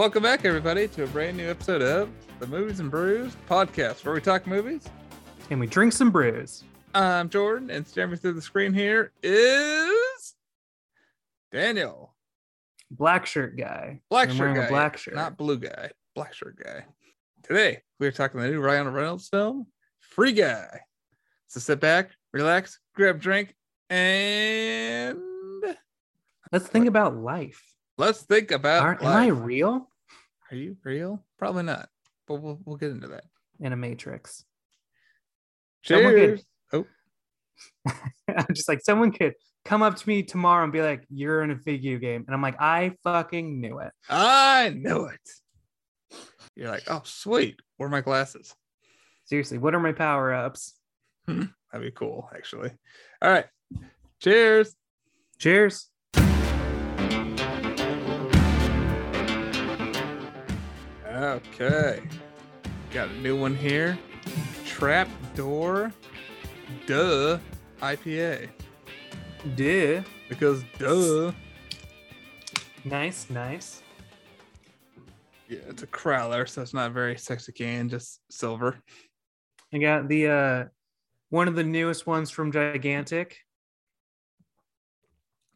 welcome back, everybody, to a brand new episode of the Movies and Brews podcast, where we talk movies. And we drink some brews. I'm Jordan, and staring through the screen here is Daniel, Black shirt guy. black I'm shirt guy, black shirt. not blue guy, black shirt guy. Today we are talking the new Ryan Reynolds film, Free Guy. So sit back, relax, grab a drink, and Let's think about life. let's think about. Are, am I real Are you real? Probably not, but we'll we'll get into that. in a matrix? Someone Cheers. could- oh. I'm just like someone could come up to me tomorrow and be like, "You're in a video game," and I'm like, "I fucking knew it." I knew it. You're like, oh, sweet. Where are my glasses? Seriously, what are my power ups? Hmm. That'd be cool, actually. All right. Cheers. Cheers. Okay. Got a new one here. Trap Door Duh IPA. Duh. Because duh. Nice, nice. Yeah, it's a crowler, so it's not very sexy can, just silver. I got the uh one of the newest ones from Gigantic.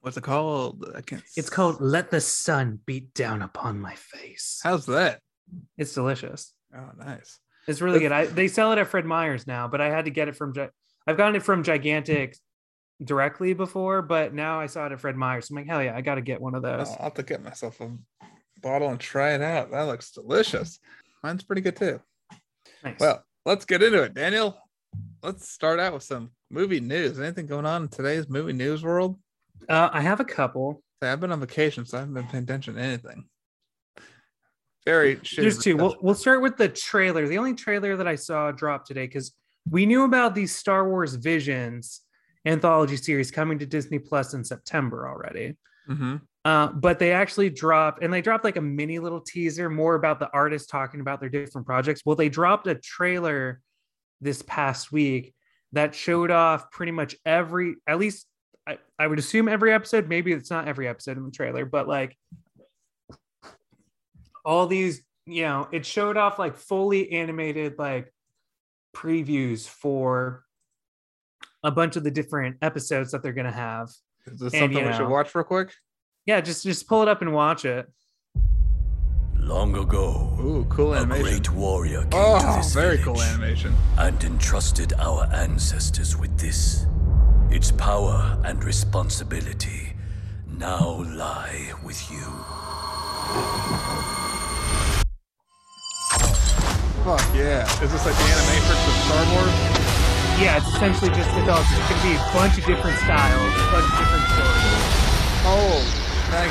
What's it called? I can't It's called "Let the Sun Beat Down Upon My Face." How's that? It's delicious. Oh, nice. It's really good. I they sell it at Fred Meyer's now, but I had to get it from. I've gotten it from Gigantic directly before, but now I saw it at Fred Meyer's. I'm like, hell yeah, I got to get one of those. I'll have to get myself a bottle and try it out. That looks delicious. Mine's pretty good too. Nice. Well, let's get into it, Daniel. Let's start out with some movie news. Anything going on in today's movie news world? uh, I have a couple. I've been on vacation, so I haven't been paying attention to anything. Very There's two. We'll, we'll start with the trailer. The only trailer that I saw drop today because we knew about these Star Wars Visions anthology series coming to Disney Plus in September already. Mhm. Uh, but they actually dropped, and they dropped like a mini little teaser more about the artists talking about their different projects. Well, they dropped a trailer this past week that showed off pretty much every, at least I, I would assume every episode. Maybe it's not every episode in the trailer, but like all these, you know, it showed off like fully animated like previews for a bunch of the different episodes that they're gonna have. Is this And, something you we should watch real quick? Yeah, just just pull it up and watch it. Long ago, Ooh, cool a animation. great warrior came oh, to Oh, this very village cool animation. and entrusted our ancestors with this. Its power and responsibility now lie with you. Fuck yeah. Is this like the animatrix of Star Wars? Yeah, it's essentially just it's all it's gonna be a bunch of different styles, a bunch of different stories. Oh, thank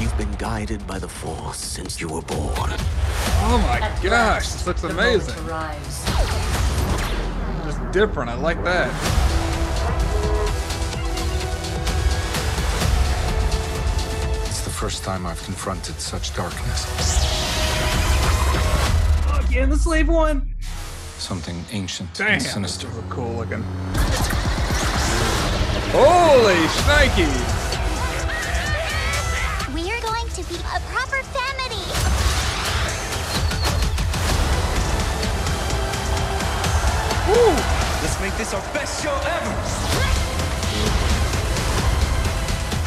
you. You've been guided by the Force since you were born. Oh my At gosh, last, this looks amazing. moment. Just different. I like that. first time I've confronted such darkness. Oh yeah, the slave one. Something ancient Damn. and sinister. This is cool looking. Holy shnikes! We're going to be a proper family. Let's make this our best show ever!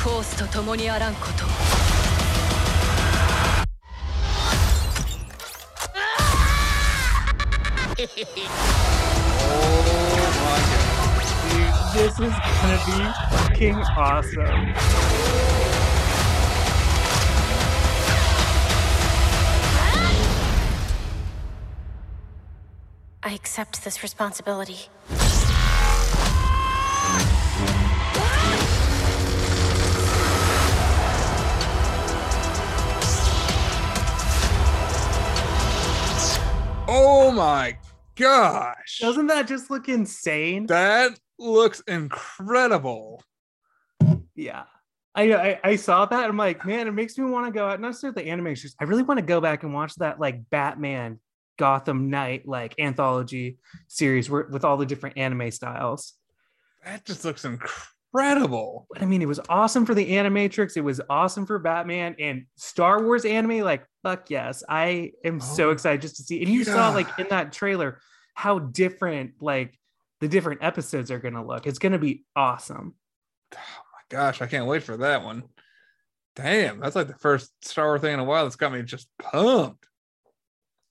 フォースと共にあらんこと を Oh Dude, this is gonna be fucking awesome. I accept this responsibility. Oh my gosh. Doesn't that just look insane? That looks incredible. Yeah. I, I I saw that. I'm like, man, it makes me want to go out. Not necessarily the animation. I really want to go back and watch that like Batman Gotham Knight like anthology series where, with all the different anime styles. That just looks incredible. Incredible. I mean, it was awesome for the Animatrix. It was awesome for Batman and Star Wars anime. Like, fuck yes. I am so Oh, excited just to see. And you saw, like, in that trailer, how different, like, the different episodes are going to look. It's going to be awesome. Oh my gosh, I can't wait for that one. Damn, that's like the first Star Wars thing in a while that's got me just pumped.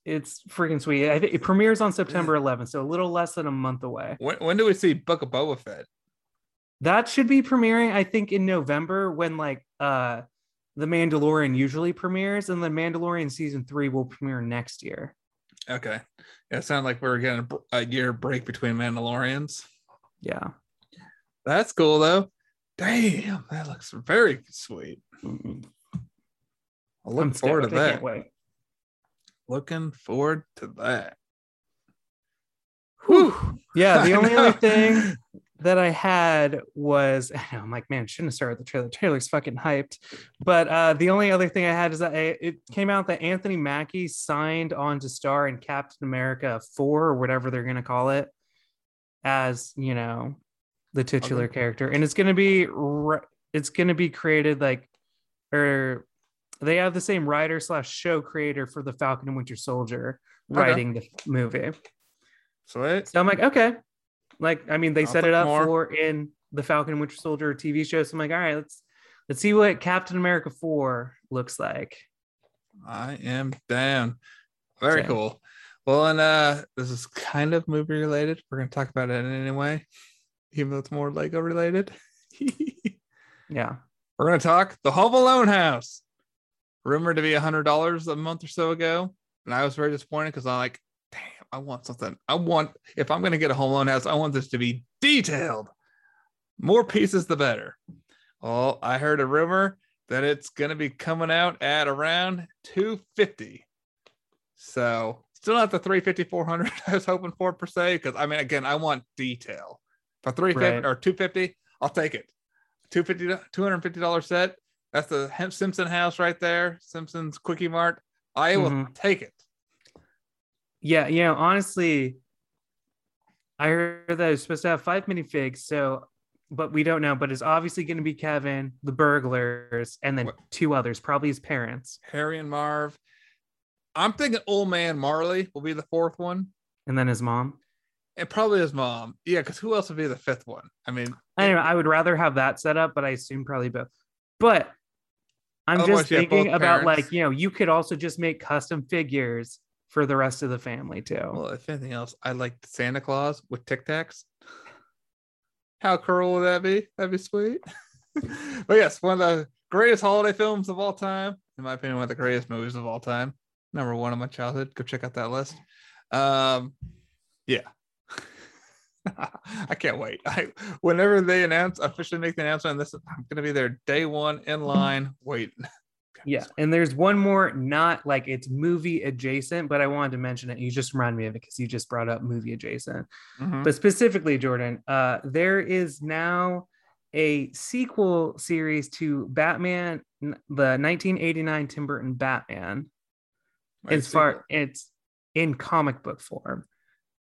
It's freaking sweet. I think it premieres on September 11th, so a little less than a month away. When, when do we see Book of Boba Fett? That should be premiering, I think, in November when like uh The Mandalorian usually premieres, and the Mandalorian season three will premiere next year. Okay. Yeah, it sounded like we were getting a, year break between Mandalorians. Yeah. That's cool though. Damn, that looks very sweet. Look I'm forward to that. wait. Looking forward to that. Whew. Yeah, the only other thing that I had was I'm like, man, shouldn't have started the trailer. The trailer's fucking hyped. But uh the only other thing I had is that I, it came out that Anthony Mackie signed on to star in Captain America 4 or whatever they're gonna call it as you know the titular Okay. character. And it's gonna be re- it's gonna be created like or they have the same writer slash show creator for the Falcon and Winter Soldier Okay. writing the movie. Sweet. So I'm like, okay. Like, I mean, they I'll set it up more. for in the Falcon and Winter Soldier TV show. So I'm like, all right, let's let's see what Captain America 4 looks like. I am down. Very Same. cool. Well, and uh this is kind of movie related. We're gonna talk about it anyway, even though it's more Lego related. Yeah. We're gonna talk the Home Alone house. Rumored to be a hundred dollars a month or so ago. And I was very disappointed because I'm like, I want something. I want if I'm gonna get a Home Alone house, I want this to be detailed. More pieces the better. Well, I heard a rumor that it's gonna be coming out at around 250. So still not the 350 400 I was hoping for per se. Because I mean, again, I want detail. For 350 Right. or 250, I'll take it. 250 $250 set. That's the Hemp Simpson house right there. Simpson's Quickie Mart. I will Mhm. take it. Yeah, you know, honestly, I heard that it's supposed to have five minifigs, so but we don't know, but it's obviously going to be Kevin, the burglars, and then What- two others, probably his parents, Harry and Marv. I'm thinking old man Marley will be the fourth one. and then his mom. And probably his mom. Yeah, because who else would be the fifth one? I mean, I know. I would rather have that set up, but I assume probably both. But I'm Otherwise, just thinking about parents. like, you know, you could also just make custom figures for the rest of the family too. well, if anything else, I like Santa Claus with Tic Tacs. How cool would that be? That'd be sweet. but yes, one of the greatest holiday films of all time. In my opinion, one of the greatest movies of all time. Number one of my childhood. Go check out that list. Um, yeah. I can't wait. I whenever they announce officially make the announcement, this I'm gonna be there day one in line waiting. Yeah. And there's one more, not like it's movie adjacent, but I wanted to mention it. You just reminded me of it because you just brought up movie adjacent. Mhm. But specifically, Jordan, uh, there is now a sequel series to Batman, the 1989 Tim Burton Batman. Wait, as far it's in comic book form.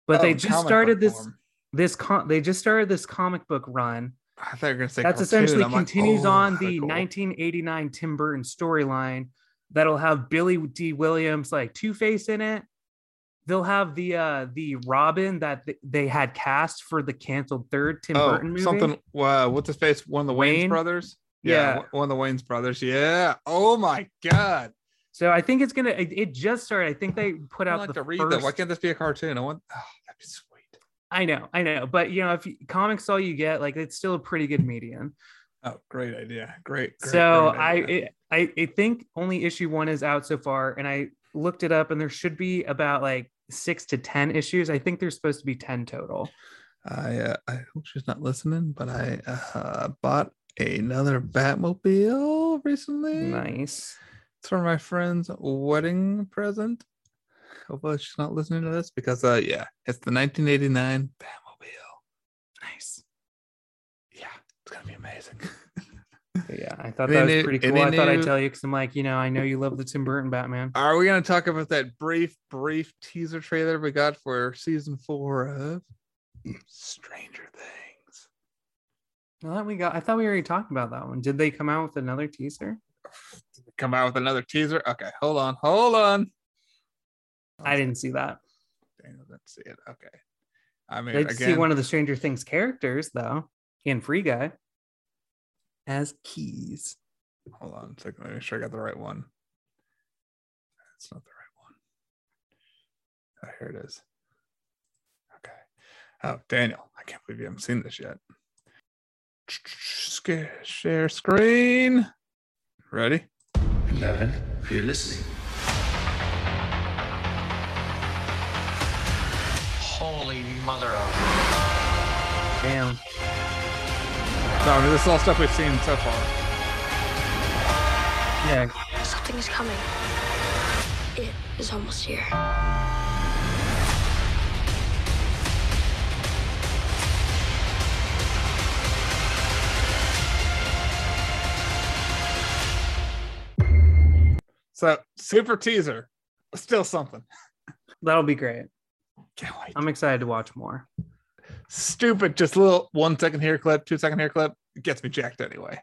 But Oh, they just started this form. this con- they just started this comic book run I thought you were gonna say that's cartoon. essentially I'm like, continues oh, on the cool. 1989 Tim Burton storyline that'll have Billy Dee Williams like Two Face in it. They'll have the uh the Robin that th- they had cast for the canceled third Tim oh, Burton movie. something. Wow, what's his face? One of the Wayans Wayne? brothers. Yeah. one- one of the Wayans brothers. Yeah. Oh my god. So I think it's gonna. It, it just started. I think they put out like the to read first. that. Why can't this be a cartoon? I want. Oh, that'd be sweet. I know, I know, but you know, if you, comics all you get, like it's still a pretty good medium. Oh, great idea. Great. great so great I, it, I I think only issue one is out so far, and I looked it up, and there should be about like six to ten issues. I think there's supposed to be ten total. I uh, I hope she's not listening, but I uh, bought another Batmobile recently. Nice. It's for my friend's wedding present. Hopefully she's not listening to this because uh yeah, it's the 1989 Batmobile. Nice. Yeah, it's gonna be amazing. Yeah, I thought that was pretty cool. I thought I'd tell you because I'm like, you know, I know you love the Tim Burton Batman. Are we gonna talk about that brief, brief teaser trailer we got for season four of Stranger Things? I thought we got. I thought we already talked about that one. Did they come out with another teaser? Come out with another teaser. Okay, hold on, hold on. I didn't see that. Daniel didn't see it. Okay. I mean, I see one of the Stranger Things characters though, in Free Guy, as keys. hold on a second. Let me make sure I got the right one. That's not the right one. Oh, here it is. Okay. Oh, Daniel, I can't believe you haven't seen this yet. Share screen. Ready? Eleven, if you're listening. Holy mother of. Damn. No, I mean, this is all stuff we've seen so far. Yeah. Something is coming. It is almost here. So, super teaser. Still something. That'll be great. Can't wait. I'm excited to watch more. Stupid, just a little one second hair clip, two second hair clip. It gets me jacked anyway.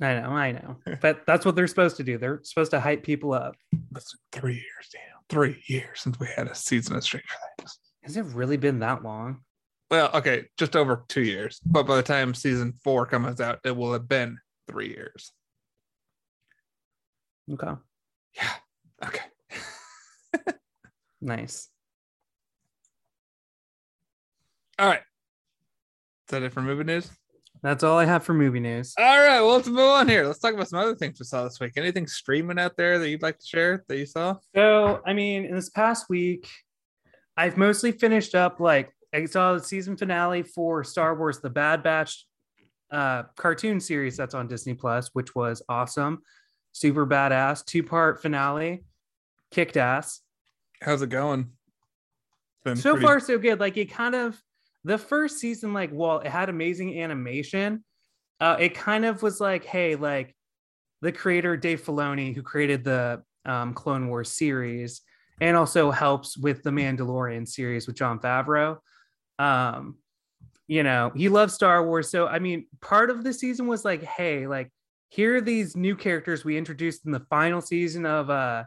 I know, I know. But that's what they're supposed to do. They're supposed to hype people up. Listen, three years, Daniel. Three years since we had a season of Stranger Things. Has it really been that long? Well, okay, just over two years. But by the time season four comes out, it will have been three years. Okay. Yeah. Okay. Nice. All right. Is that it for movie news? That's all I have for movie news. All right. Well, let's move on here. Let's talk about some other things we saw this week. Anything streaming out there that you'd like to share that you saw? So, I mean, in this past week, I've mostly finished up like I saw the season finale for Star Wars The Bad Batch uh cartoon series that's on Disney Plus, which was awesome. Super badass, two-part finale. Kicked ass. How's it going? So pretty- far so good like it kind of the first season like well it had amazing animation uh it kind of was like hey like the creator dave filoni who created the um, clone wars series and also helps with the mandalorian series with jon favreau um you know he loves star wars. So i mean part of the season was like hey like here are these new characters we introduced in the final season of uh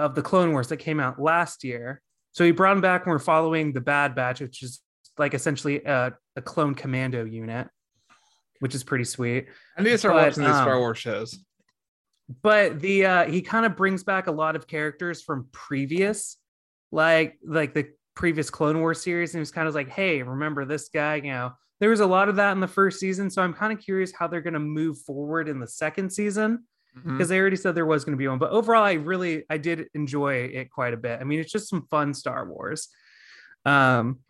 of the clone wars that came out last year. So he brought him back and we're following the Bad Batch, which is like essentially a, a clone commando unit, which is pretty sweet. I need to start but, watching these Star um, Wars shows. But the uh he kind of brings back a lot of characters from previous, like like the previous Clone War series, and he was kind of like, hey, remember this guy? You know, there was a lot of that in the first season. So I'm kind of curious how they're gonna move forward in the second season because they already said there was going to be one. But overall, I really I did enjoy it quite a bit. I mean, it's just some fun Star Wars. Um,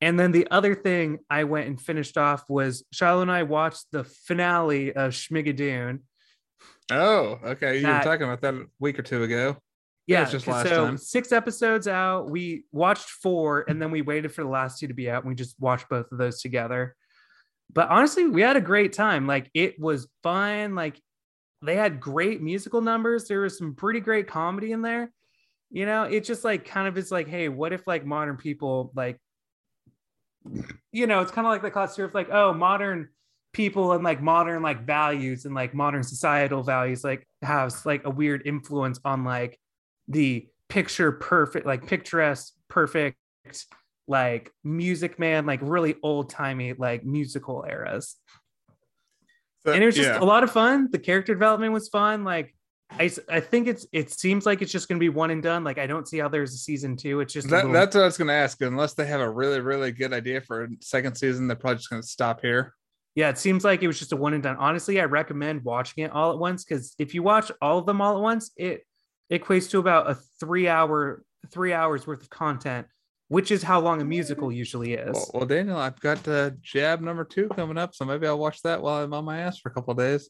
and then the other thing I went and finished off was Shiloh and I watched the finale of Schmigadoon. Oh, okay. You That- were talking about that a week or two ago. Yeah, was just last so time. six episodes out. We watched four, and then we waited for the last two to be out. And we just watched both of those together. But honestly, we had a great time. Like it was fun. Like they had great musical numbers. There was some pretty great comedy in there. You know, it just like kind of is like, hey, what if like modern people like, you know, it's kind of like the concept of like, oh, modern people and like modern like values and like modern societal values like has like a weird influence on like the picture perfect, like picturesque, perfect, like music man, like really old timey, like musical eras. So, And it was just yeah. a lot of fun. The character development was fun. Like, I, I think it's it seems like it's just going to be one and done. Like, I don't see how there's a season two. It's just That, little- that's what I was going to ask. Unless they have a really, really good idea for a second season, they're probably just going to stop here. yeah. It seems like it was just a one and done. Honestly, I recommend watching it all at once because if you watch all of them all at once, it equates to about a three hour three hours worth of content, which is how long a musical usually is. Well, well, Daniel, I've got uh, jab number two coming up, so maybe I'll watch that while I'm on my ass for a couple of days.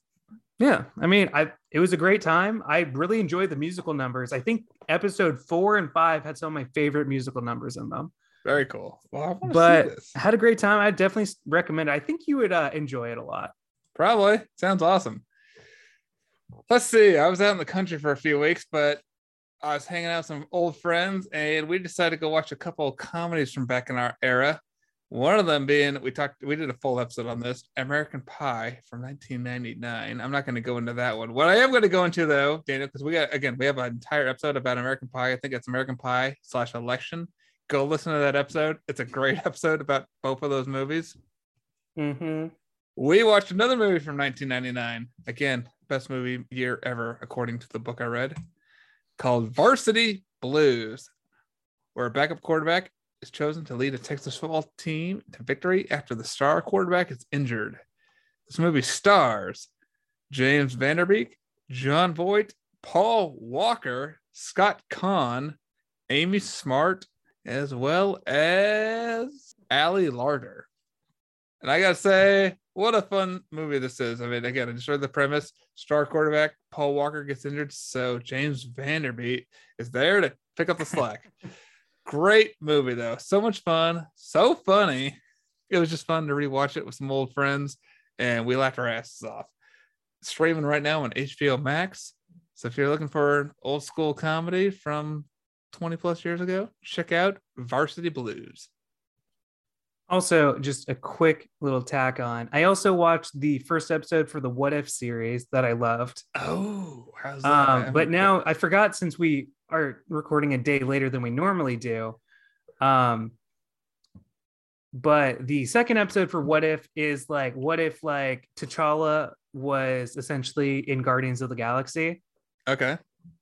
Yeah, I mean, I it was a great time. I really enjoyed the musical numbers. I think episode four and five had some of my favorite musical numbers in them. Very cool. Well, I want to see But this. Had a great time. I definitely recommend it. I think you would uh, enjoy it a lot. Probably sounds awesome. Let's see. I was out in the country for a few weeks, but I was hanging out with some old friends, and we decided to go watch a couple of comedies from back in our era. One of them being we talked we did a full episode on this American Pie from 1999. I'm not going to go into that one. What I am going to go into though, Daniel, because we got again we have an entire episode about American Pie. I think it's American Pie slash Election. Go listen to that episode. It's a great episode about both of those movies. Mm-hmm. We watched another movie from 1999. Again, best movie year ever, according to the book I read, called Varsity Blues, where a backup quarterback is chosen to lead a Texas football team to victory after the star quarterback is injured. This movie stars James Vanderbeek, Jon Voight, Paul Walker, Scott Caan, Amy Smart, as well as Ali Larter. And I gotta say, what a fun movie this is. I mean, again, I just read the premise. Star quarterback Paul Walker gets injured, so James Van Der Beek is there to pick up the slack. Great movie though, so much fun, so funny. It was just fun to rewatch it with some old friends, and we laughed our asses off. Streaming right now on HBO Max. So if you're looking for old school comedy from 20 plus years ago, check out Varsity Blues. Also, just a quick little tack on. I also watched the first episode for the What If series that I loved. Oh, how's that? Um, but now I forgot since we are recording a day later than we normally do. Um, but the second episode for What If is like, what if like T'Challa was essentially in Guardians of the Galaxy? okay.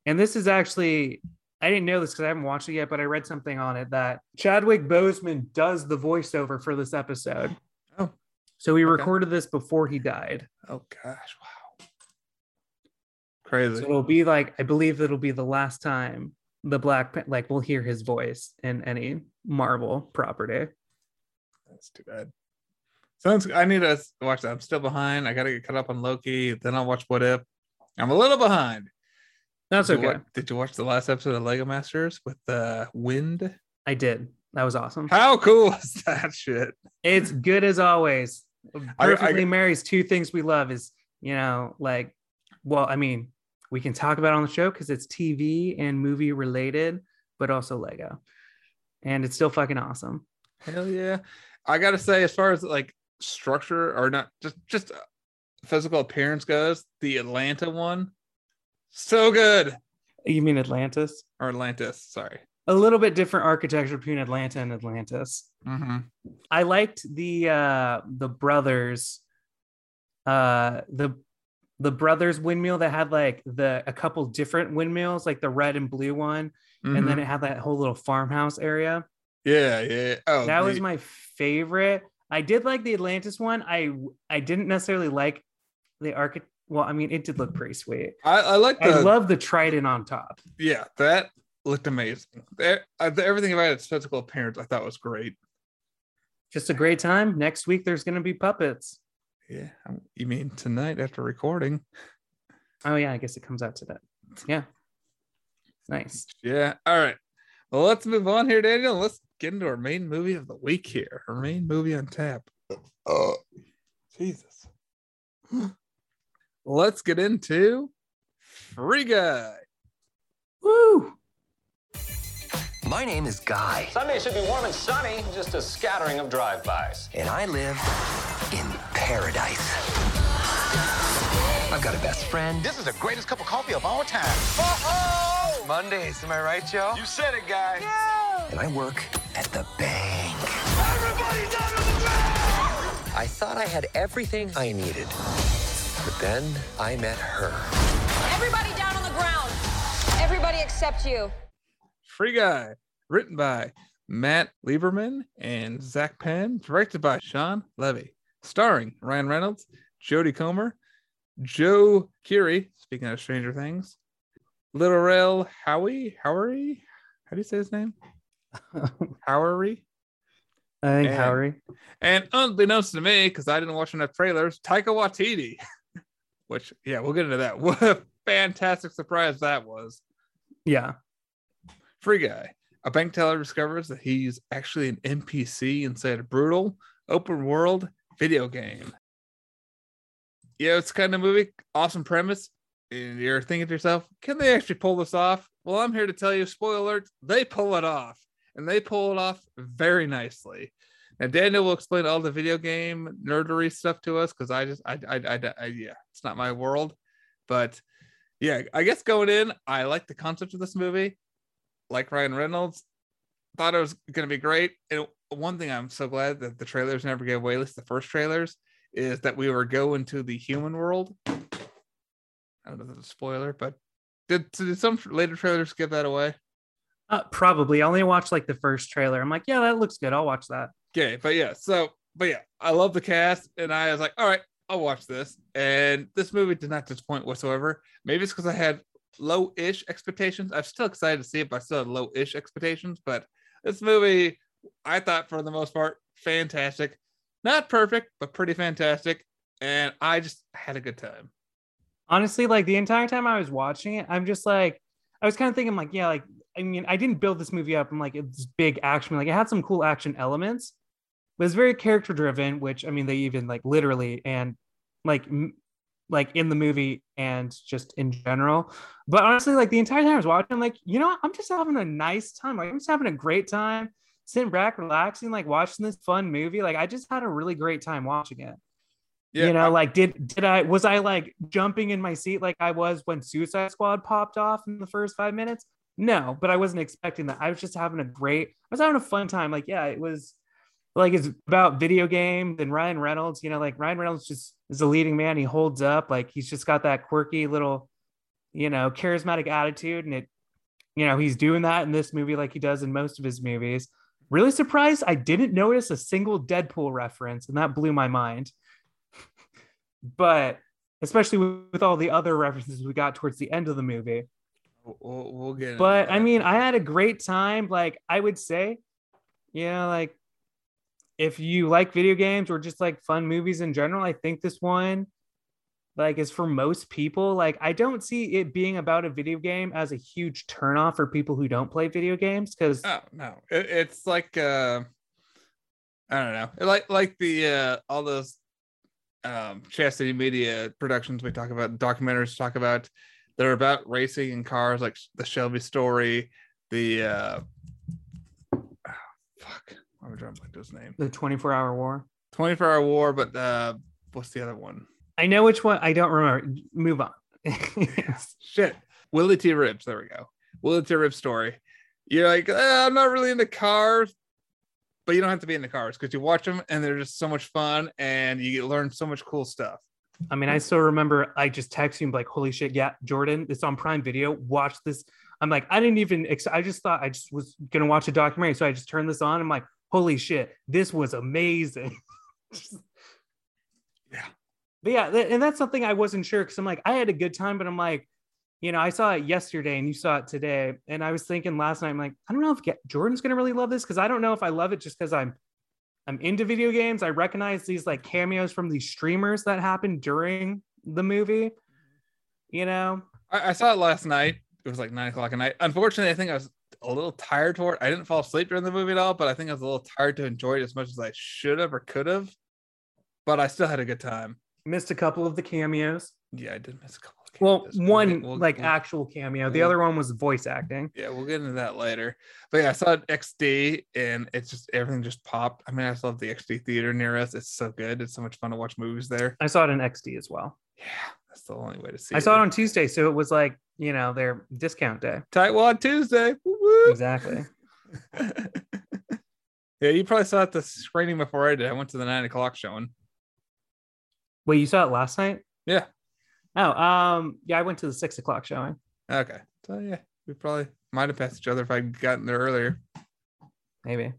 And this is actually, I didn't know this because I haven't watched it yet, but I read something on it that Chadwick Boseman does the voiceover for this episode. Oh. So we Okay. recorded this before he died. Oh gosh, wow. Crazy. So it'll be like, I believe it'll be the last time the Black, Pan- like we'll hear his voice in any Marvel property. That's too bad. Sounds I need to watch that. I'm still behind. I gotta get caught up on Loki. Then I'll watch What If. I'm a little behind. That's Did you okay. Did you watch the last episode of Lego Masters with the wind? I did. That was awesome. How cool is that shit? It's good as always. I- Perfectly marries two things we love is, you know, like, well, I mean, we can talk about it on the show because it's TV and movie related, but also Lego. And it's still fucking awesome. Hell yeah. I gotta say, as far as like structure or not just just uh, physical appearance goes, the Atlanta one, so good. You mean Atlantis? Or Atlantis, sorry. A little bit different architecture between Atlanta and Atlantis. Mm-hmm. I liked the uh the brothers uh the the brothers windmill that had like the a couple different windmills like the red and blue one and then it had that whole little farmhouse area yeah, yeah. Oh, that was my favorite i did like the atlantis one i i didn't necessarily like the archi well i mean it did look pretty sweet I, I like the i love the trident on top yeah, that looked amazing. There- uh, everything about its physical appearance I thought was great. just a great time next week there's gonna be puppets Yeah. um, You mean tonight after recording? oh yeah i guess it comes out today yeah nice Yeah. All right. Well, let's move on here, Daniel. Let's get into our main movie of the week here. Our main movie on tap. Oh, Jesus. Let's get into Free Guy. Woo! My name is Guy, Sunday should be warm and sunny, just a scattering of drive-bys. and I live in paradise. I've got a best friend. This is the greatest cup of coffee of all time. Mondays, am I right, Joe? You said it, guy. Yeah. And I work at the bank. I thought I had everything I needed. But then I met her. Everybody down on the ground. Everybody except you. Free Guy, written by Matt Lieberman and Zach Penn, directed by Shawn Levy, starring Ryan Reynolds, Jodie Comer, Joe Keery, speaking of Stranger Things, Little Rel Howie, Howery, how do you say his name? Howery. I think And- Howery. And unbeknownst to me, because I didn't watch enough trailers, Taika Waititi, which, yeah, we'll get into that. What a fantastic surprise that was. Yeah. Free Guy. A bank teller discovers that he's actually an NPC inside a brutal open world video game. Yeah, it's kind of movie, awesome premise. And you're thinking to yourself, can they actually pull this off? Well, I'm here to tell you, spoiler alert, they pull it off. And they pull it off very nicely. Now Daniel will explain all the video game nerdery stuff to us because I just I, I I I yeah, it's not my world. But yeah, I guess going in, I like the concept of this movie. Like Ryan Reynolds, thought it was going to be great. And one thing I'm so glad that the trailers never gave away, at least the first trailers, is that we were going to the human world. I don't know if that's a spoiler, but did, did some later trailers give that away? Uh, probably. I only watched like the first trailer. I'm like, yeah, that looks good. I'll watch that. Okay, but yeah, so but yeah, I love the cast, and I was like, all right, I'll watch this. And this movie did not disappoint whatsoever. Maybe it's because I had low-ish expectations. I'm still excited to see it, but I still had low-ish expectations. But this movie, I thought for the most part, fantastic. Not perfect, but pretty fantastic. And I just had a good time. Honestly, like the entire time I was watching it, I'm just like, I was kind of thinking, like, yeah, like, I mean, I didn't build this movie up. I'm like, it's big action. Like, it had some cool action elements, but it's very character driven, which I mean, they even like literally and like, m- like in the movie and just in general. But honestly, like the entire time I was watching, like, you know? I'm just having a nice time. Like, I'm just having a great time sitting back, relaxing, like watching this fun movie. Like, I just had a really great time watching it. Yeah, you know, I- like did did I was I like jumping in my seat like I was when Suicide Squad popped off in the first five minutes? No, but I wasn't expecting that. I was just having a great, I was having a fun time. Like, yeah, it was like it's about video games and Ryan Reynolds. You know, like Ryan Reynolds just is a leading man. He holds up. Like he's just got that quirky little, you know, charismatic attitude, and it, you know, he's doing that in this movie like he does in most of his movies. Really surprised I didn't notice a single Deadpool reference, and that blew my mind. but especially with, all the other references we got towards the end of the movie. we'll, we'll get. But I mean, I had a great time. Like I would say, you know, like if you like video games or just like fun movies in general, I think this one like is for most people. Like I don't see it being about a video game as a huge turnoff for people who don't play video games because Oh no, it, it's like uh, I don't know, like like the uh, all those um, Chassy Media productions we talk about, documentaries talk about. They're about racing and cars, like the Shelby story, the uh, oh, fuck, drawing blank to his name. the 24 hour war. 24 Hour War, but uh, what's the other one? I know which one. I don't remember. Move on. Shit, Willy T. Ribbs. There we go. Willy T. Ribbs story. You're like, "Eh, I'm not really into cars, but you don't have to be into cars because you watch them and they're just so much fun and you learn so much cool stuff. I mean, I still remember I just texted him like, "Holy shit, yeah, Jordan, it's on Prime Video. Watch this." I'm like, I didn't even. Ex- I just thought I just was gonna watch a documentary, so I just turned this on. I'm like, "Holy shit, this was amazing." Yeah. but yeah, and that's something I wasn't sure because I'm like, I had a good time, but I'm like, you know, I saw it yesterday and you saw it today, and I was thinking last night, I'm like, I don't know if Jordan's gonna really love this because I don't know if I love it just because I'm I'm into video games. I recognize these like cameos from these streamers that happened during the movie. You know, I, I saw it last night. It was like nine o'clock at night. Unfortunately, I think I was a little tired toward. I didn't fall asleep during the movie at all, but I think I was a little tired to enjoy it as much as I should have or could have. But I still had a good time. missed a couple of the cameos. Yeah, I did miss a couple. Of Well, cameos, we'll one we'll- like we'll- actual cameo. The we'll- other one was voice acting. Yeah, we'll get into that later. But yeah, I saw it XD and it's just everything just popped. I mean, I just love the XD theater near us. It's so good. It's so much fun to watch movies there. I saw it in XD as well. Yeah, that's the only way to see I saw it on Tuesday, so it was like you know their discount day. Tightwad Tuesday. Woo woo. Exactly. yeah, you probably saw it the screening before I did. I went to the nine o'clock showing. Wait, you saw it last night? Yeah. Oh, um, yeah, I went to the six o'clock showing. Okay. So yeah, we probably might have passed each other if I'd gotten there earlier. Maybe.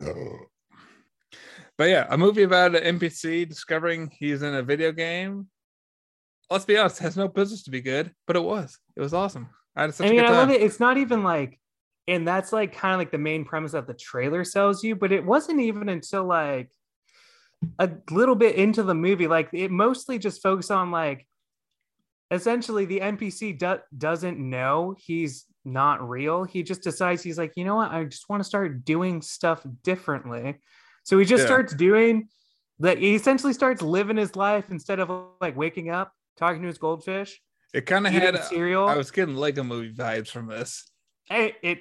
But yeah, a movie about an NPC discovering he's in a video game. Let's be honest, has no business to be good, but it was. It was awesome. I had such I a mean, good I love it. It's not even like, and that's like kind of like the main premise that the trailer sells you, but it wasn't even until like a little bit into the movie. Like it mostly just focused on like essentially the NPC do- doesn't know he's not real. He just decides he's like, you know what? I just want to start doing stuff differently. So he just Yeah. starts doing that. He essentially starts living his life instead of like waking up, talking to his goldfish, It kind of had. cereal. I was getting Lego movie vibes from this. it, it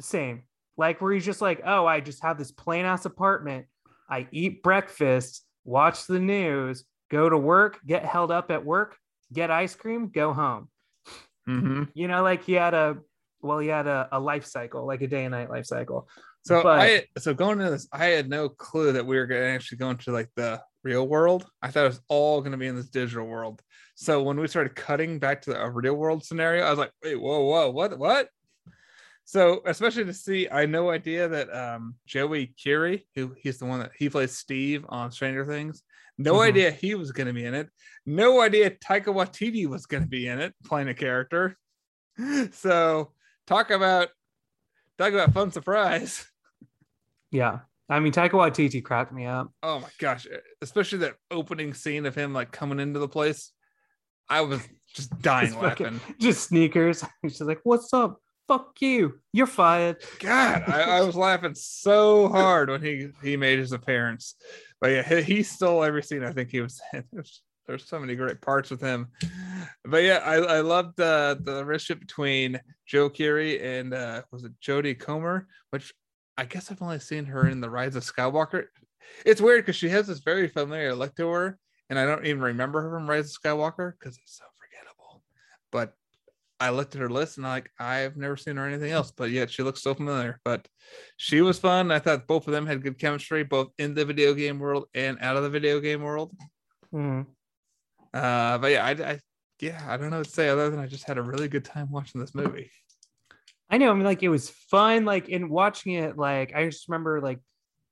same like where he's just like oh i just have this plain ass apartment I eat breakfast, watch the news, go to work, get held up at work, get ice cream, go home. Mm-hmm. You know, like he had a well, he had a, a life cycle, like a day and night life cycle. So But- I so going into this, I had no clue that we were going to actually go into like the real world. I thought it was all going to be in this digital world. So when we started cutting back to a real world scenario, I was like, wait, whoa, whoa, what, what? So especially to see, I had no idea that um Joey Keery, who he's the one that he plays Steve on Stranger Things, no Mhm. idea he was going to be in it. No idea Taika Waititi was going to be in it, playing a character. So talk about talk about fun surprise. Yeah. I mean, Taika Waititi cracked me up. Oh my gosh, especially that opening scene of him like coming into the place. I was just dying Just fucking- laughing. Just sneakers. She's like, "What's up? Fuck you. You're fired." God, I, I was laughing so hard when he he made his appearance. But yeah, he, he stole every scene I think he was in. There's, there's so many great parts with him. But yeah, I, I loved uh, the relationship between Joe Keery and uh, was it Jodie Comer, which I guess I've only seen her in the Rise of Skywalker. It's weird because she has this very familiar look to her, and I don't even remember her from Rise of Skywalker because it's so forgettable. But I looked at her list and I'm like, I've never seen her anything else, but yet she looks so familiar. But she was fun. I thought both of them had good chemistry, both in the video game world and out of the video game world. Mhm. Uh, but yeah, I, I yeah, I don't know what to say other than I just had a really good time watching this movie. I know. I mean, like it was fun. Like in watching it, like I just remember, like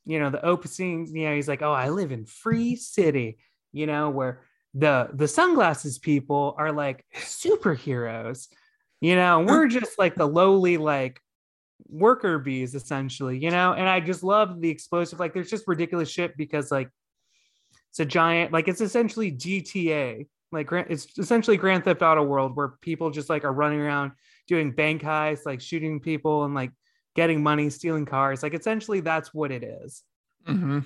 you know, the opening. You know, he's like, "Oh, I live in Free City," you know, where the the sunglasses people are like superheroes. You know, we're just like the lowly like worker bees essentially. You know, and I just love the explosive. Like, there's just ridiculous shit because like it's a giant. Like it's essentially GTA. Like it's essentially Grand Theft Auto world where people just like are running around doing bank heists, like shooting people and like getting money, stealing cars. Like essentially that's what it is, Mm-hmm.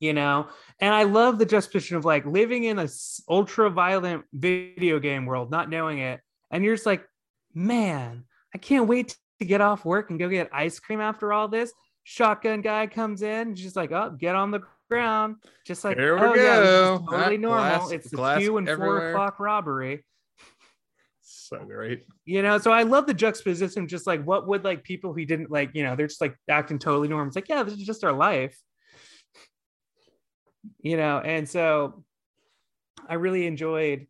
you know? And I love the juxtaposition of like living in a ultra violent video game world, not knowing it. And you're just like, man, I can't wait to get off work and go get ice cream after all this. Shotgun guy comes in, just like, oh, get on the ground. Just like, Here we oh, yeah, go. totally Ah, normal. glass- it's the two and four o'clock robbery. Great. you know so i love the juxtaposition just like what would like people who didn't like you know they're just like acting totally normal. It's like yeah this is just our life. You know and so i really enjoyed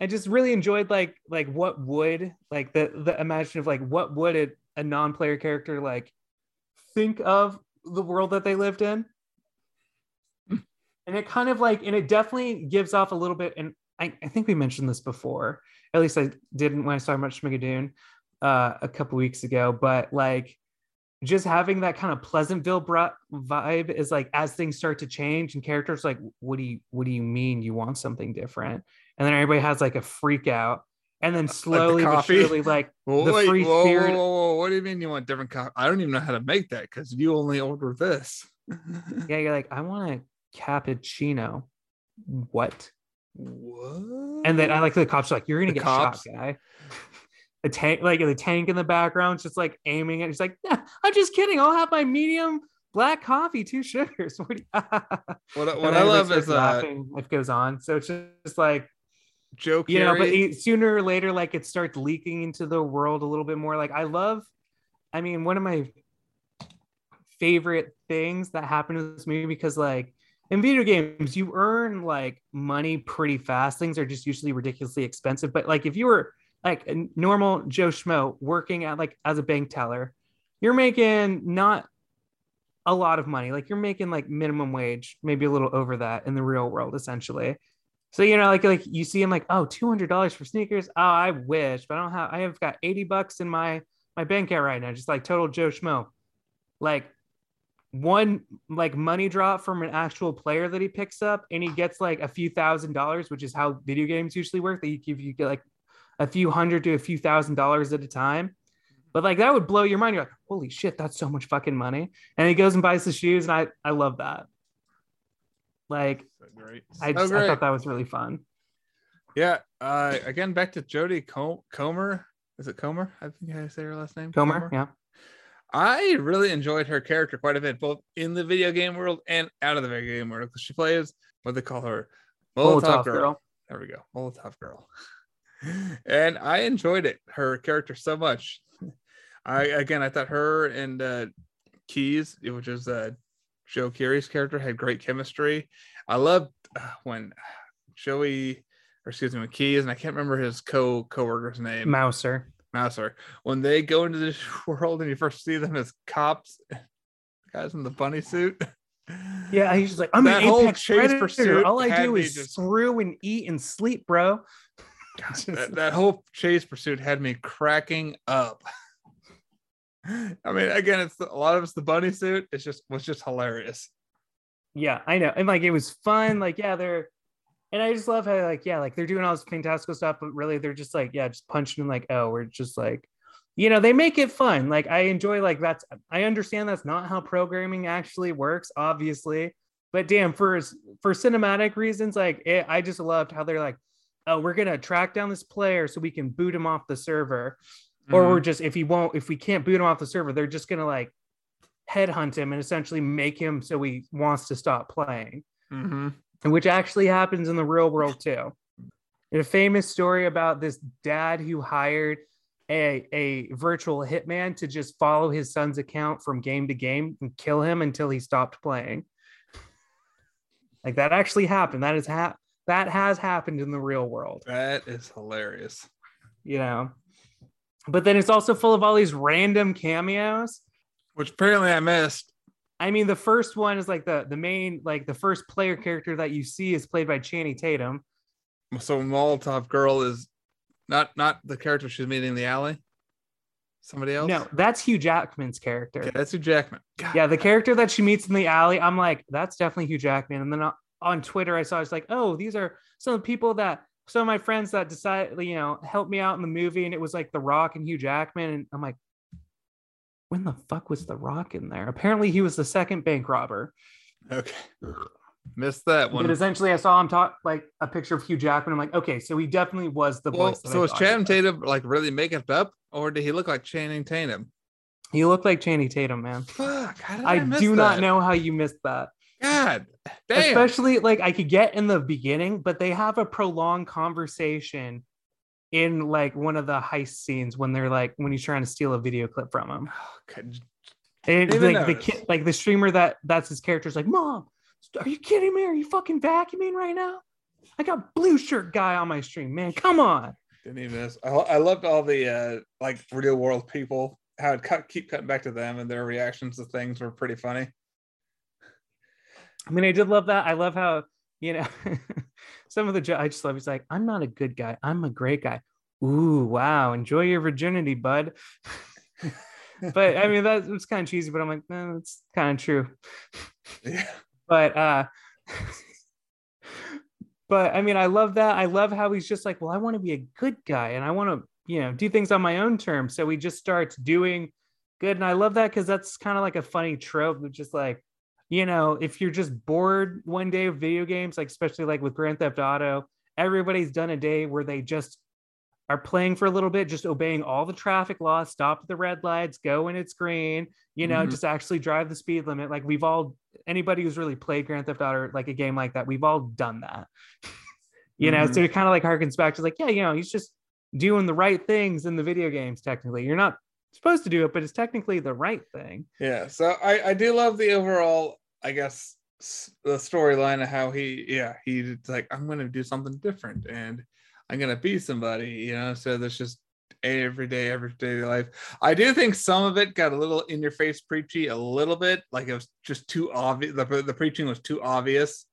i just really enjoyed like like what would like the the imagine of like what would a, a non-player character like think of the world that they lived in? And it kind of like and it definitely gives off a little bit and i, I think we mentioned this before at least I didn't when I saw much Schmigadoon uh, a couple weeks ago, but like just having that kind of Pleasantville vibe is like as things start to change and characters like, what do you what do you mean you want something different? And then everybody has like a freak out, and then slowly but surely like Whoa, the free whoa, spirit. whoa, whoa, What do you mean you want different coffee? I don't even know how to make that because you only order this. Yeah, you're like, I want a cappuccino. What? What? And then I like the cops are like, you're gonna The get cops? shot, guy. The tank, like the tank in the background, just like aiming it. He's like, yeah, I'm just kidding. I'll have my medium black coffee, two sugars. What, what, I- what then I love is uh, laughing. Life goes on. So it's just like Joe you know, but it- sooner or later, like it starts leaking into the world a little bit more. Like I love, I mean, one of my favorite things that happened in this movie because like in video games, you earn like money pretty fast. Things are just usually ridiculously expensive. But like if you were like a normal Joe Schmo working at like as a bank teller, you're making not a lot of money. Like you're making like minimum wage, maybe a little over that in the real world, essentially. So you know, like like you see him like, oh oh, two hundred dollars for sneakers. Oh, I wish, but I don't have. I have got eighty bucks in my my bank account right now, just like total Joe Schmo. Like one like money drop from an actual player that he picks up, and he gets like a few thousand dollars, which is how video games usually work. They give you get like a few hundred to a few thousand dollars at a time. But like that would blow your mind. You're like, holy shit, that's so much fucking money. And he goes and buys the shoes, and I I love that. Like So great. I, So just, I thought that was really fun. Yeah. Uh, again, back to jodie Com- Comer. Is it Comer? I think I say her last name. Comer, yeah. I really enjoyed her character quite a bit, both in the video game world and out of the video game world. She plays what they call her Molotov, Molotov girl. girl. There we go, Molotov girl. and I enjoyed it, her character so much. I again, I thought her and uh, Keys, which is uh, Joe Keery's character, had great chemistry. I loved uh, when Joey, or excuse me, when Keys, and I can't remember his co co-worker's name. Mouser. Mouser. When they go into this world and you first see them as cops, guys in the bunny suit. Yeah, he's just like, I'm That an whole apex chase predator. pursuit All I do is just- screw and eat and sleep, bro. that, that whole chase pursuit had me cracking up. I mean, again, it's a lot of it's the bunny suit. It's just was just hilarious. Yeah, I know. And like it was fun. Like, yeah, they're and I just love how like, yeah, like they're doing all this fantastical stuff, but really they're just like, yeah, just punching like, oh, we're just like, you know, they make it fun. Like I enjoy like that's I understand that's not how programming actually works, obviously. But damn, for for cinematic reasons, like it, I just loved how they're like, oh, we're gonna track down this player so we can boot him off the server. Or Mm-hmm. we're just if he won't, if we can't boot him off the server, they're just gonna like headhunt him and essentially make him so he wants to stop playing Mhm. And which actually happens in the real world too. In a famous story about this dad who hired a, a virtual hitman to just follow his son's account from game to game and kill him until he stopped playing. Like that actually happened. That is ha- that has happened in the real world, That is hilarious. you know. But then it's also full of all these random cameos. Which apparently I missed. I mean, the first one is like the the main like the first player character that you see is played by Channing Tatum. So Molotov girl is not not the character she's meeting in the alley. Somebody else? No, that's Hugh Jackman's character. Okay, that's Hugh Jackman. God, Yeah, the character that she meets in the alley, I'm like, that's definitely Hugh Jackman. And then on- on Twitter, I saw it's like, oh, these are some of the people that some of my friends that decided, you know, helped me out in the movie, and it was like The Rock and Hugh Jackman, and I'm like, when the fuck was The Rock in there? Apparently, he was the second bank robber. Okay. Missed that one. But essentially, I saw him talk like a picture of Hugh Jackman. I'm like, okay, so he definitely was the Well, voice. that so was Channing. Tatum like really making it up, or did he look like Channing Tatum? He looked like Channing Tatum, man. Fuck, how did I, I do not know how you missed that. God, damn. especially like I could get in the beginning, but they have a prolonged conversation in like one of the heist scenes when they're like when he's trying to steal a video clip from him. And Didn't like the kid, like the streamer that that's his character is like, Mom, are you kidding me? Are you fucking vacuuming right now? I got blue shirt guy on my stream, man. Come on. Didn't even miss. I, I loved all the uh like real world people. How it cut, keep cutting back to them and their reactions to things were pretty funny. I mean, I did love that. I love how, you know, some of the, jo- I just love, he's like, I'm not a good guy. I'm a great guy. Ooh, wow. Enjoy your virginity, bud. but I mean, that was kind of cheesy, but I'm like, no, that's kind of true. Yeah. But, uh, but I mean, I love that. I love how he's just like, well, I want to be a good guy and I want to, you know, do things on my own terms. So he just starts doing good. And I love that because that's kind of like a funny trope of just like, you know, if you're just bored one day of video games, like especially like with Grand Theft Auto, everybody's done a day where they just are playing for a little bit, just obeying all the traffic laws, stop at the red lights, go when it's green, you know, Mhm. just actually drive the speed limit. Like we've all, anybody who's really played Grand Theft Auto, like a game like that, we've all done that. you know, Mhm. so it kind of like harkens back to like, yeah, you know, he's just doing the right things in the video games. Technically, you're not supposed to do it, but it's technically the right thing. Yeah. So I I do love the overall, I guess, the storyline of how he, yeah, he's like, I'm gonna do something different and I'm gonna be somebody, you know. So that's just everyday, everyday life. I do think some of it got a little in your face preachy, a little bit, like it was just too obvious. The, the preaching was too obvious.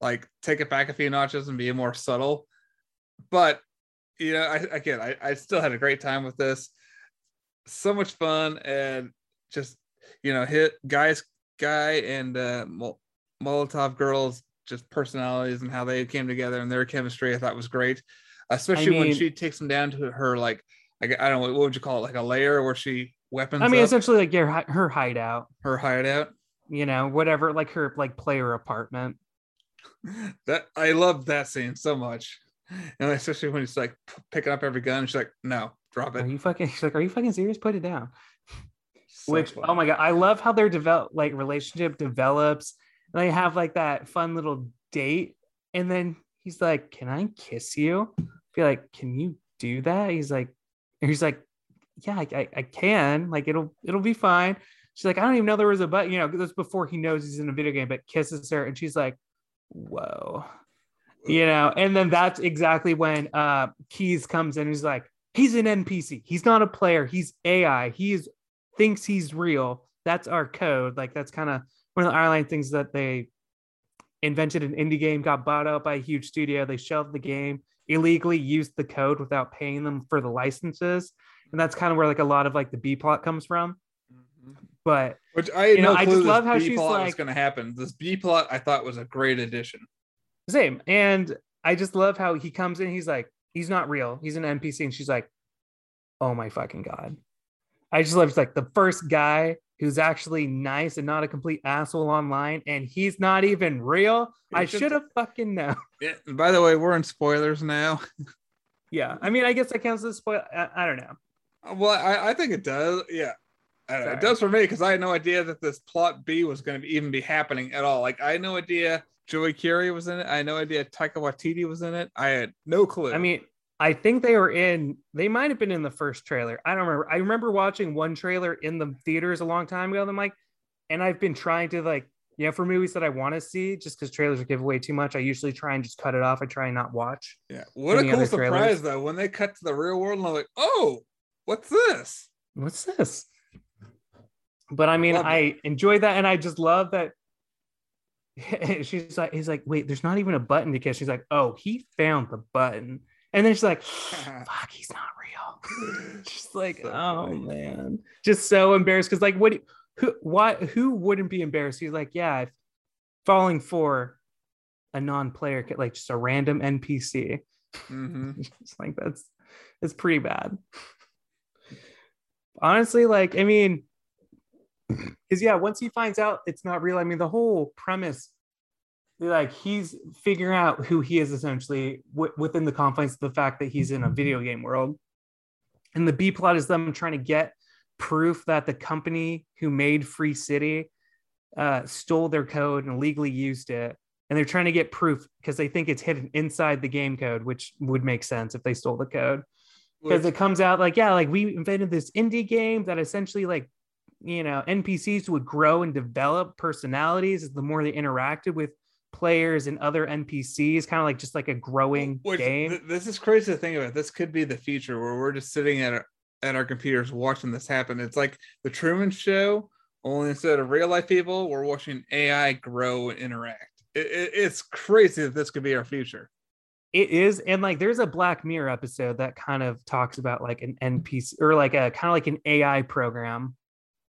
Like take it back a few notches and be more subtle. But you know, I again, I, I still had a great time with this. So much fun and just you know, hit guys, guy and uh, Mol- Molotov girls, just personalities and how they came together and their chemistry. I thought was great, especially when mean- she takes them down to her like, like I don't know what would you call it, like a layer where she weapons I mean, up essentially like your her hideout, her hideout. you know, whatever, like her like player apartment. That I love that scene so much, and especially when he's like picking up every gun. She's like, "No, drop it. Are it." you fucking? She's like, are you fucking serious? Put it down. Which oh my god i love how their develop like relationship develops and they have like that fun little date and then he's like can i kiss you be like can you do that he's like he's like yeah I, I, I can like it'll it'll be fine she's like i don't even know there was a button you know that's before he knows he's in a video game but kisses her and she's like whoa you know and then that's exactly when uh keys comes in he's like he's an npc he's not a player. He's ai he's thinks he's real. That's our code. Like that's kind of one of the airline things that they invented an indie game got bought out by a huge studio. They shelved the game illegally used the code without paying them for the licenses. And that's kind of where like a lot of like the b plot comes from. Mm-hmm. But Which I You know, no I just love how B she's was like- going to happen. This B plot I thought was a great addition. Same. And I just love how he comes in. He's like, he's not real. He's an NPC. And she's like, oh my fucking God. I just love it's like the first guy who's actually nice and not a complete asshole online. And he's not even real. I should have fucking known. Yeah. By the way, we're in spoilers now. Yeah. I mean, I guess that counts as spoil. I, I don't know. Well, I, I think it does. Yeah. Know. It does for me because I had no idea that this plot B was going to even be happening at all. Like I had no idea Joe Keery was in it. I had no idea Taika Waititi was in it. I had no clue. I mean, I think they were in, they might have been in the first trailer. I don't remember. I remember watching one trailer in the theaters a long time ago. And I'm like, and I've been trying to like, you know, for movies that I want to see, just because trailers give away too much, I usually try and just cut it off. I try and not watch. yeah. What a cool surprise trailers? though when they cut to the real world and I'm like, oh, what's this? What's this? But I mean, Love it. I enjoyed that, and I just love that. She's like, he's like, wait, there's not even a button to kiss. She's like, oh, he found the button, and then she's like, fuck, he's not real. She's like, So oh funny. man, just so embarrassed because like, what? Who? Why? Who wouldn't be embarrassed? He's like, yeah, if falling for a non-player, like just a random NPC. hmm It's like that's it's pretty bad. Honestly, like I mean, because yeah, once he finds out it's not real, I mean, the whole premise, like he's figuring out who he is essentially w- within the confines of the fact that he's in a video game world, and the B plot is them trying to get proof that the company who made Free City uh, stole their code and illegally used it and they're trying to get proof because they think it's hidden inside the game code, which would make sense if they stole the code. Because it comes out like, yeah, like we invented this indie game that essentially like, you know, NPCs would grow and develop personalities as the more they interacted with players and other NPCs, kind of like just like a growing Which, game. th- this is crazy to think about. This could be the future where we're just sitting at our, at our computers watching this happen. It's like the Truman Show, only instead of real life people, we're watching AI grow and interact. It, it, it's crazy that this could be our future. It is, and like there's a Black Mirror episode that kind of talks about like an NPC or like a kind of like an AI program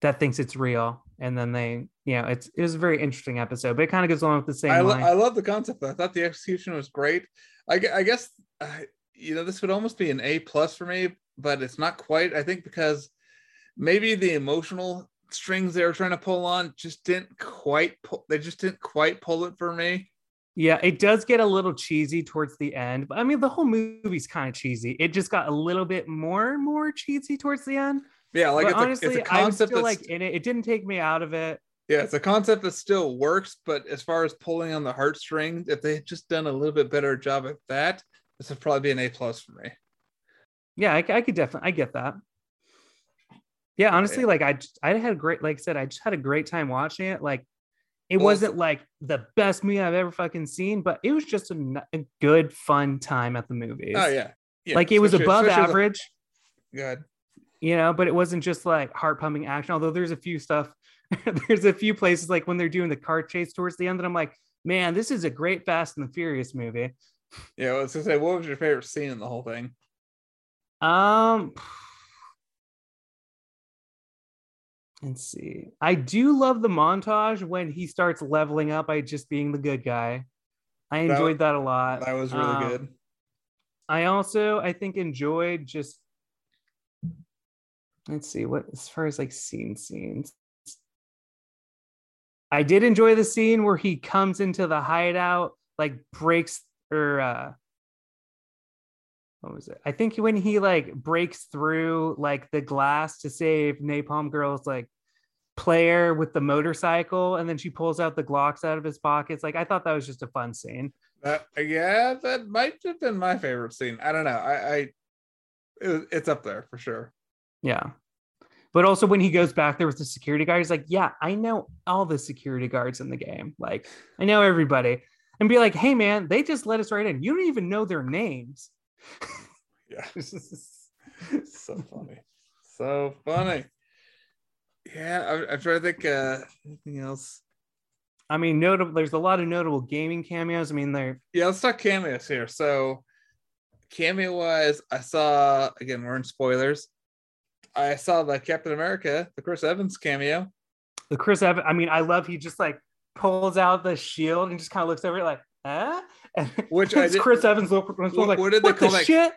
that thinks it's real, and then they, you know, it's it was a very interesting episode, but it kind of goes along with the same I, lo- line. I love the concept. I thought the execution was great. I, I guess uh, you know this would almost be an A plus for me, but it's not quite. I think because maybe the emotional strings they were trying to pull on just didn't quite pull. They just didn't quite pull it for me. Yeah, it does get a little cheesy towards the end, but I mean the whole movie's kind of cheesy. It just got a little bit more and more cheesy towards the end. Yeah, like it's a, honestly, it's a I was concept that's like in it. It didn't take me out of it. yeah, it's a concept that still works. But as far as pulling on the heartstrings, if they had just done a little bit better job at that, this would probably be an A plus for me. Yeah, I, I could definitely I get that. Yeah, honestly, like I I had a great like I said, I just had a great time watching it. Like it Well, wasn't like the best movie I've ever fucking seen, but it was just a good fun time at the movies. Oh yeah, yeah like it was above the- average. Good. You know but it wasn't just like heart pumping action although there's a few stuff there's a few places like when they're doing the car chase towards the end that i'm like man this is a great fast and the furious movie Yeah, I was gonna say, what was your favorite scene in the whole thing? um let's see i do love the montage when he starts leveling up by just being the good guy i That- enjoyed that a lot That was really Um, good. I also I think enjoyed just let's see what as far as like scene scenes. I did enjoy the scene where he comes into the hideout, like breaks or uh what was it? I think when he like breaks through like the glass to save Napalm Girl's like player with the motorcycle, and then she pulls out the Glocks out of his pockets. Like I thought that was just a fun scene. That, yeah, that might have been my favorite scene. I don't know. I, I it, it's up there for sure. Yeah. But also when he goes back there with the security guard, he's like, Yeah, I know all the security guards in the game. Like, I know everybody. And be like, hey man, they just let us right in. You don't even know their names. Yeah. so funny. So funny. Yeah, I, I'm trying to think uh anything else. I mean, notable there's a lot of notable gaming cameos. I mean, they're Yeah, let's talk cameos here. So cameo wise, I saw again, we're in spoilers. I saw the Captain America, the Chris Evans cameo. the Chris Evans. I mean, I love he just like pulls out the shield and just kind of looks over it like, huh? And Which I it's did- Chris Evans look What- like, what did they what call the that- shit?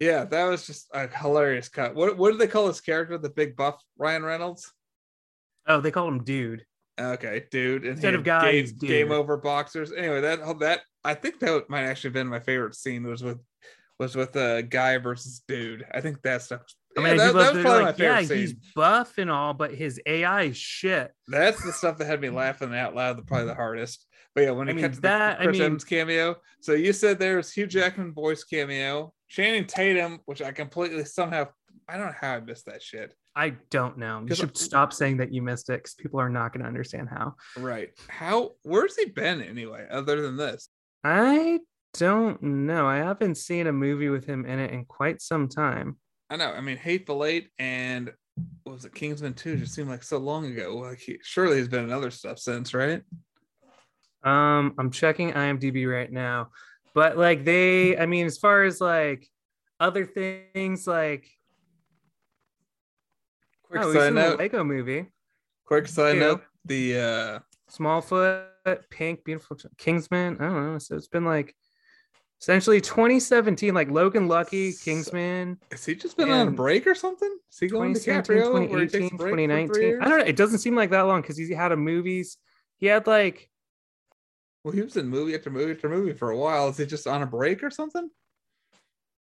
Yeah, that was just a hilarious cut. What what did they call his character? The big buff Ryan Reynolds? Oh, they call him dude. Okay, dude. And Instead of guy, game, dude. game over boxers. Anyway, that oh, that I think that might actually have been my favorite scene was with was with a guy versus dude. I think that stuff. I yeah, mean, that, I that do was probably they're my like, yeah, favorite he's buff and all, but his AI is shit. That's the stuff that had me laughing out loud. The probably the hardest. But yeah, when I it mean, to that- I the Chris mean- Evans cameo. So you said there was Hugh Jackman voice cameo, Channing Tatum, which I completely somehow I don't know how I missed that shit. I don't know. You should stop saying that you missed it because people are not going to understand how. Right. How where's he been anyway, other than this? I don't know. I haven't seen a movie with him in it in quite some time. I know. I mean, Hateful Eight and what was it Kingsman 2 just seemed like so long ago. Like he surely he's been in other stuff since, right? Um, I'm checking IMDb right now, but like they, I mean, as far as like other things, like Quick oh, side note. Lego movie, Quick side Ew. note. The uh Smallfoot, Pink, Beautiful, Kingsman. I don't know. So it's been like essentially 2017, like Logan Lucky, Kingsman. has he just been on a break or something? Is he going to 2017, DiCaprio where 2018, a break for three 2019. I don't know. It doesn't seem like that long because he had a movies. He had like Well, he was in movie after movie after movie for a while. Is he just on a break or something?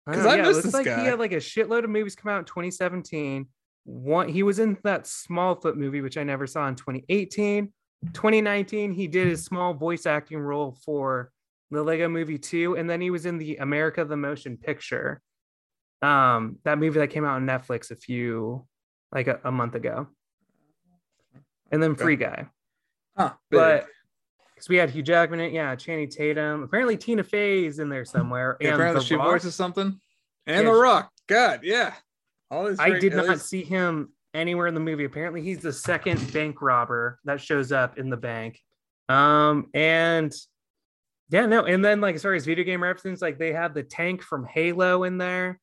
Because know, I yeah, it looks like guy. he had like a shitload of movies come out in 2017. One, he was in that Smallfoot movie, which I never saw in 2018. 2019, he did his small voice acting role for the Lego Movie 2, and then he was in the America the Motion Picture. Um, that movie that came out on Netflix a few like a, a month ago. And then. Free Guy. Huh. big. But because we had Hugh Jackman, in it, yeah, Channing Tatum. Apparently Tina Fey's in there somewhere. Yeah, and apparently The she Rock. voices something. And Yeah, The Rock. God, yeah. All these I did not see him anywhere in the movie. Apparently, he's the second bank robber that shows up in the bank. Um, and yeah, no, and then like as far as video game references, like they had the tank from Halo in there.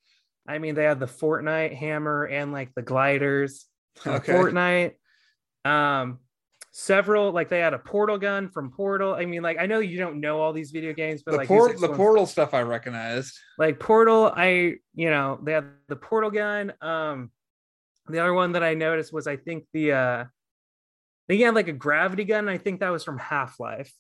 I mean, they had the Fortnite hammer and like the gliders from Okay. Fortnite. Um, several like they had a portal gun from Portal. I mean, like I know you don't know all these video games, but the, like por- the portal stuff I recognized. like portal i you know they had the portal gun um the other one that i noticed was i think the uh they had like a gravity gun i think that was from half-life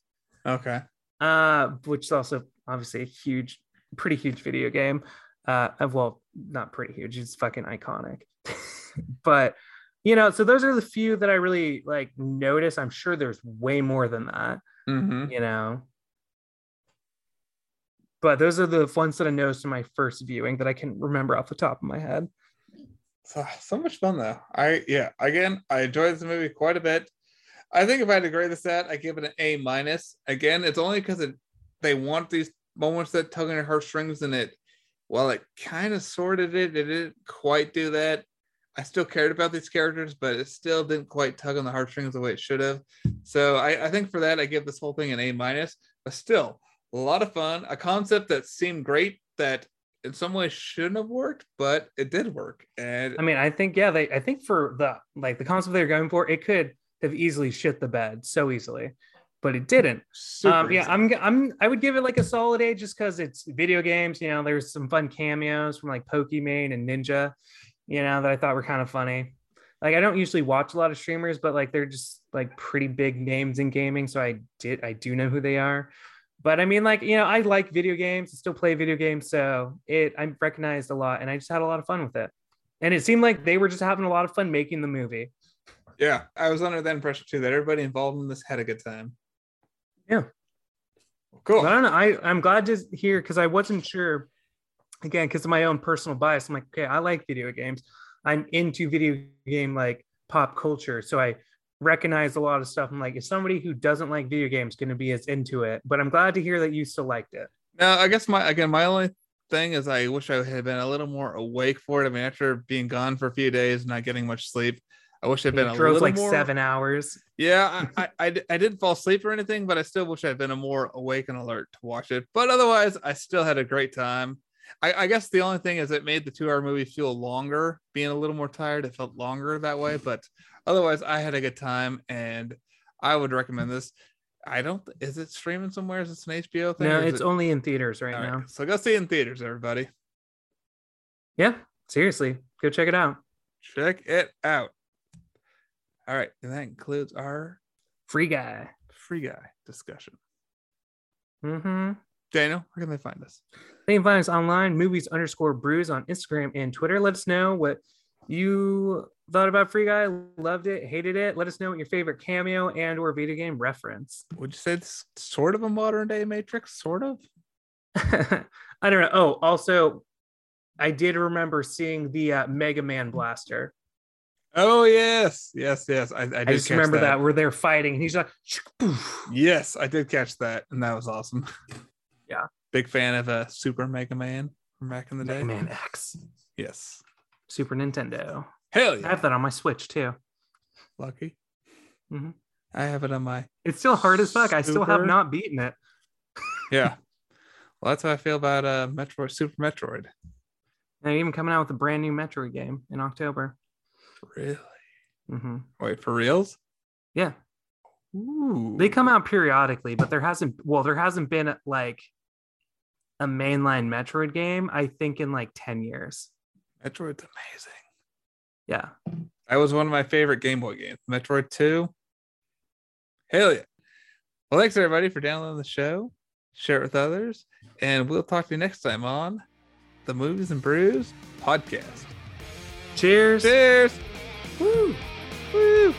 Okay. Uh which is also obviously a huge pretty huge video game uh uh, well not pretty huge it's fucking iconic but you know so those are the few that i really like notice i'm sure there's way more than that Mm-hmm. you know. But those are the ones that I noticed in my first viewing that I can remember off the top of my head. So, so much fun though. I yeah, again, I enjoyed this movie quite a bit. I think if I had to grade this at, I give it an A minus. Again, it's only because it they want these moments that tug on your heartstrings, and it while it kind of sorted it, it didn't quite do that. I still cared about these characters, but it still didn't quite tug on the heartstrings the way it should have. So I, I think for that, I give this whole thing an A minus. But still, a lot of fun. A concept that seemed great that in some ways shouldn't have worked, but it did work. And I mean, I think yeah, they I think for the like the concept they're going for, it could have easily shit the bed so easily, but it didn't. um, yeah. I'm I'm I would give it like a solid A just because it's video games. You know, there's some fun cameos from like Pokimane and Ninja, you know, that I thought were kind of funny. Like I don't usually watch a lot of streamers, but like they're just like pretty big names in gaming, so I did I do know who they are. But I mean, like you know, I like video games. I still play video games, so it I recognized a lot, and I just had a lot of fun with it. And it seemed like they were just having a lot of fun making the movie. Yeah, I was under that impression too that everybody involved in this had a good time. Yeah. Cool. But I don't know. I, I'm glad to hear because I wasn't sure again, because of my own personal bias. I'm like, okay, I like video games. I'm into video game like pop culture. So I recognize a lot of stuff. I'm like, is somebody who doesn't like video games going to be as into it? But I'm glad to hear that you still liked it. Now, I guess my again, my only thing is I wish I had been a little more awake for it. I mean, after being gone for a few days, not getting much sleep, I wish I'd been a drove little like more. seven hours. Yeah, I, I, I, didn't fall asleep or anything, but I still wish I'd been a more awake and alert to watch it. But otherwise, I still had a great time. I, I guess the only thing is it made the two hour movie feel longer, being a little more tired. It felt longer that way, but otherwise, I had a good time and I would recommend this. I don't, is it streaming somewhere? Is this an HBO thing? No, it's it- only in theaters right, now. So go see it in theaters, everybody. Yeah, seriously, go check it out. Check it out. All right. And that includes our Free guy. free guy discussion. Mm-hmm. Daniel, where can they find us? They can find us online, movies underscore brews on Instagram and Twitter. Let us know what you thought about Free Guy, loved it, hated it. Let us know what your favorite cameo and or video game reference. Would you say it's sort of a modern day Matrix? Sort of. I don't know. Oh, also, I did remember seeing the uh, Mega Man blaster. Oh yes, yes, yes. I, I, did I just catch remember that. where they're there fighting, and he's like, "Poof." Yes, I did catch that, and that was awesome. Yeah. Big fan of uh, Super Mega Man from back in the day. Mega Man X, Yes. Super Nintendo. Hell yeah! I have that on my Switch too. Lucky. Mhm. I have it on my. It's still hard as fuck. I still have not beaten it. Yeah. well, that's how I feel about uh Metroid, Super Metroid. They're even coming out with a brand new Metroid game in October. Really? Mm-hmm. Wait, for reals? Yeah, Ooh. they come out periodically, but there hasn't. Well, there hasn't been like a mainline Metroid game. I think in like ten years. Metroid's amazing. Yeah. That was one of my favorite Game Boy games. Metroid 2. Hell yeah. Well, thanks everybody for downloading the show. Share it with others. And we'll talk to you next time on the Movies and Brews podcast. Cheers. Cheers. Woo. Woo.